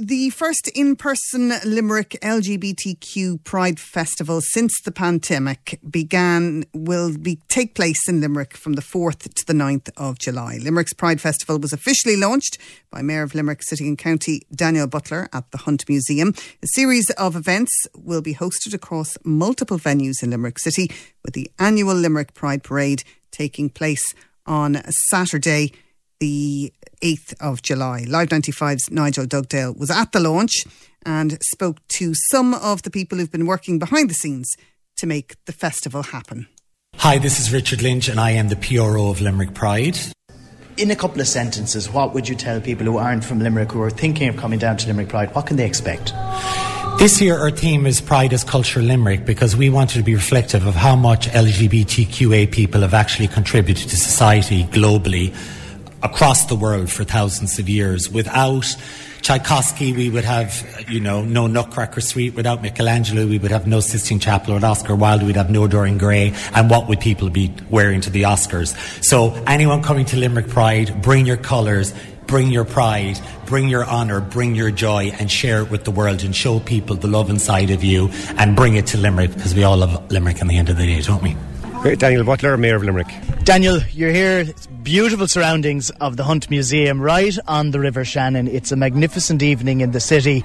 the first in person Limerick LGBTQ Pride Festival since the pandemic began will be, take place in Limerick from the 4th to the 9th of July. Limerick's Pride Festival was officially launched by Mayor of Limerick City and County Daniel Butler at the Hunt Museum. A series of events will be hosted across multiple venues in Limerick City, with the annual Limerick Pride Parade taking place on Saturday the 8th of July. Live 95's Nigel Dugdale was at the launch and spoke to some of the people who've been working behind the scenes to make the festival happen. Hi, this is Richard Lynch, and I am the PRO of Limerick Pride. In a couple of sentences, what would you tell people who aren't from Limerick who are thinking of coming down to Limerick Pride? What can they expect? This year, our theme is Pride as Culture Limerick because we wanted to be reflective of how much LGBTQA people have actually contributed to society globally across the world for thousands of years. Without Tchaikovsky, we would have, you know, no Nutcracker Suite. Without Michelangelo, we would have no Sistine Chapel. Without Oscar Wilde, we'd have no Dorian Gray. And what would people be wearing to the Oscars? So, anyone coming to Limerick Pride, bring your colours, bring your pride, bring your honour, bring your joy, and share it with the world and show people the love inside of you and bring it to Limerick because we all love Limerick in the end of the day, don't we? Daniel Butler, Mayor of Limerick. Daniel, you're here. It's beautiful surroundings of the Hunt Museum right on the River Shannon. It's a magnificent evening in the city.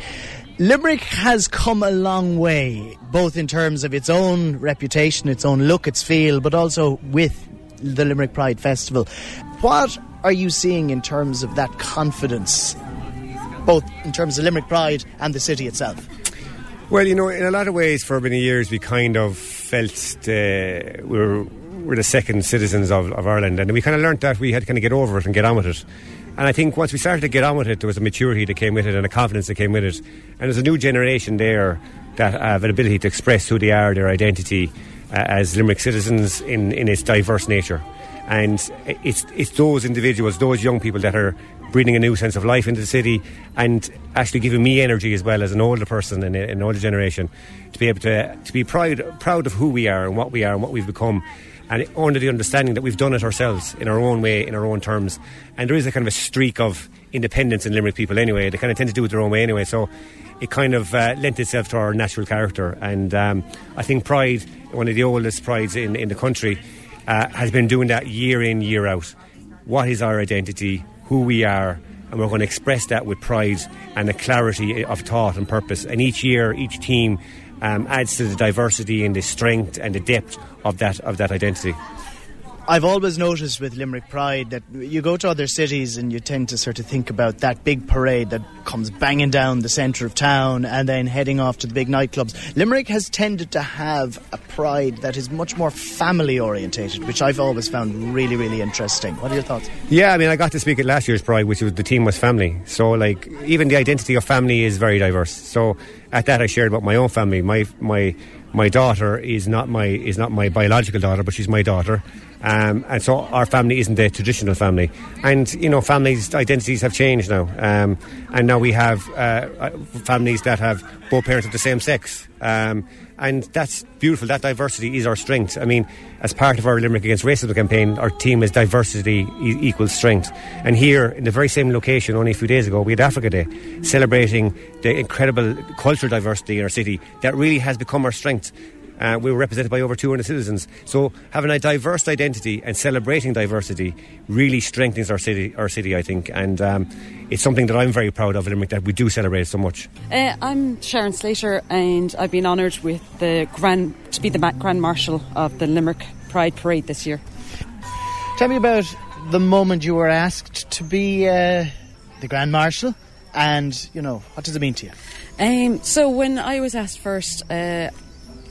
Limerick has come a long way, both in terms of its own reputation, its own look, its feel, but also with the Limerick Pride Festival. What are you seeing in terms of that confidence, both in terms of Limerick Pride and the city itself? Well, you know, in a lot of ways, for many years, we kind of felt uh, we were, we're the second citizens of, of Ireland, and we kind of learnt that we had to kind of get over it and get on with it. And I think once we started to get on with it, there was a maturity that came with it and a confidence that came with it. And there's a new generation there that have an ability to express who they are, their identity uh, as Limerick citizens in, in its diverse nature. And it's, it's those individuals, those young people that are breathing a new sense of life into the city and actually giving me energy as well as an older person and an older generation to be able to, to be proud, proud of who we are and what we are and what we've become and under the understanding that we've done it ourselves in our own way, in our own terms. And there is a kind of a streak of independence in Limerick people anyway. They kind of tend to do it their own way anyway. So it kind of uh, lent itself to our natural character. And um, I think Pride, one of the oldest prides in, in the country, uh, has been doing that year in, year out. What is our identity? Who we are? And we're going to express that with pride and a clarity of thought and purpose. And each year, each team um, adds to the diversity and the strength and the depth of that of that identity. I've always noticed with Limerick Pride that you go to other cities and you tend to sort of think about that big parade that comes banging down the centre of town and then heading off to the big nightclubs. Limerick has tended to have a pride that is much more family orientated, which I've always found really, really interesting. What are your thoughts? Yeah, I mean, I got to speak at last year's Pride, which was the team was family. So, like, even the identity of family is very diverse. So, at that, I shared about my own family. My my my daughter is not my is not my biological daughter, but she's my daughter. Um, and so our family isn't a traditional family. And, you know, families' identities have changed now. Um, and now we have uh, uh, families that have both parents of the same sex. Um, and that's beautiful. That diversity is our strength. I mean, as part of our Limerick Against Racism campaign, our team is diversity equals strength. And here, in the very same location, only a few days ago, we had Africa Day, celebrating the incredible cultural diversity in our city that really has become our strength. Uh, we were represented by over 200 citizens. So having a diverse identity and celebrating diversity really strengthens our city, our city I think. And um, it's something that I'm very proud of in Limerick that we do celebrate so much. Uh, I'm Sharon Slater, and I've been honoured with the Grand to be the Grand Marshal of the Limerick Pride Parade this year. Tell me about the moment you were asked to be uh, the Grand Marshal, and you know what does it mean to you? Um, so when I was asked first, uh,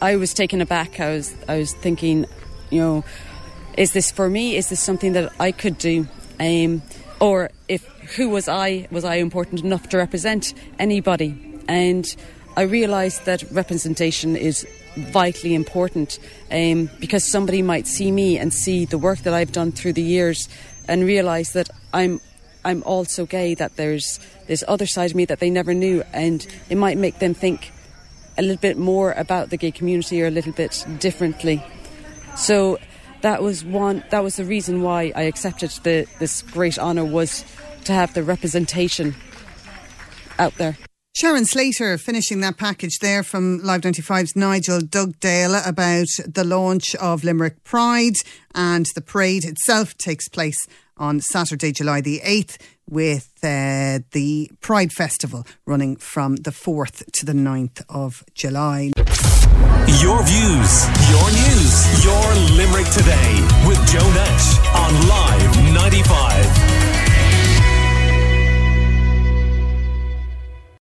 I was taken aback. I was I was thinking, you know, is this for me? Is this something that I could do? Um, or if who was I? Was I important enough to represent anybody? And I realised that representation is vitally important um, because somebody might see me and see the work that I've done through the years and realise that I'm I'm also gay. That there's this other side of me that they never knew, and it might make them think a little bit more about the gay community or a little bit differently. So that was one. That was the reason why I accepted the, this great honour was to have the representation out there. Sharon Slater finishing that package there from Live 95's Nigel Dugdale about the launch of Limerick Pride and the parade itself takes place on Saturday, July the 8th with uh, the Pride Festival running from the 4th to the 9th of July. Your views, your news, your Limerick today with Joe Nash on Live 95.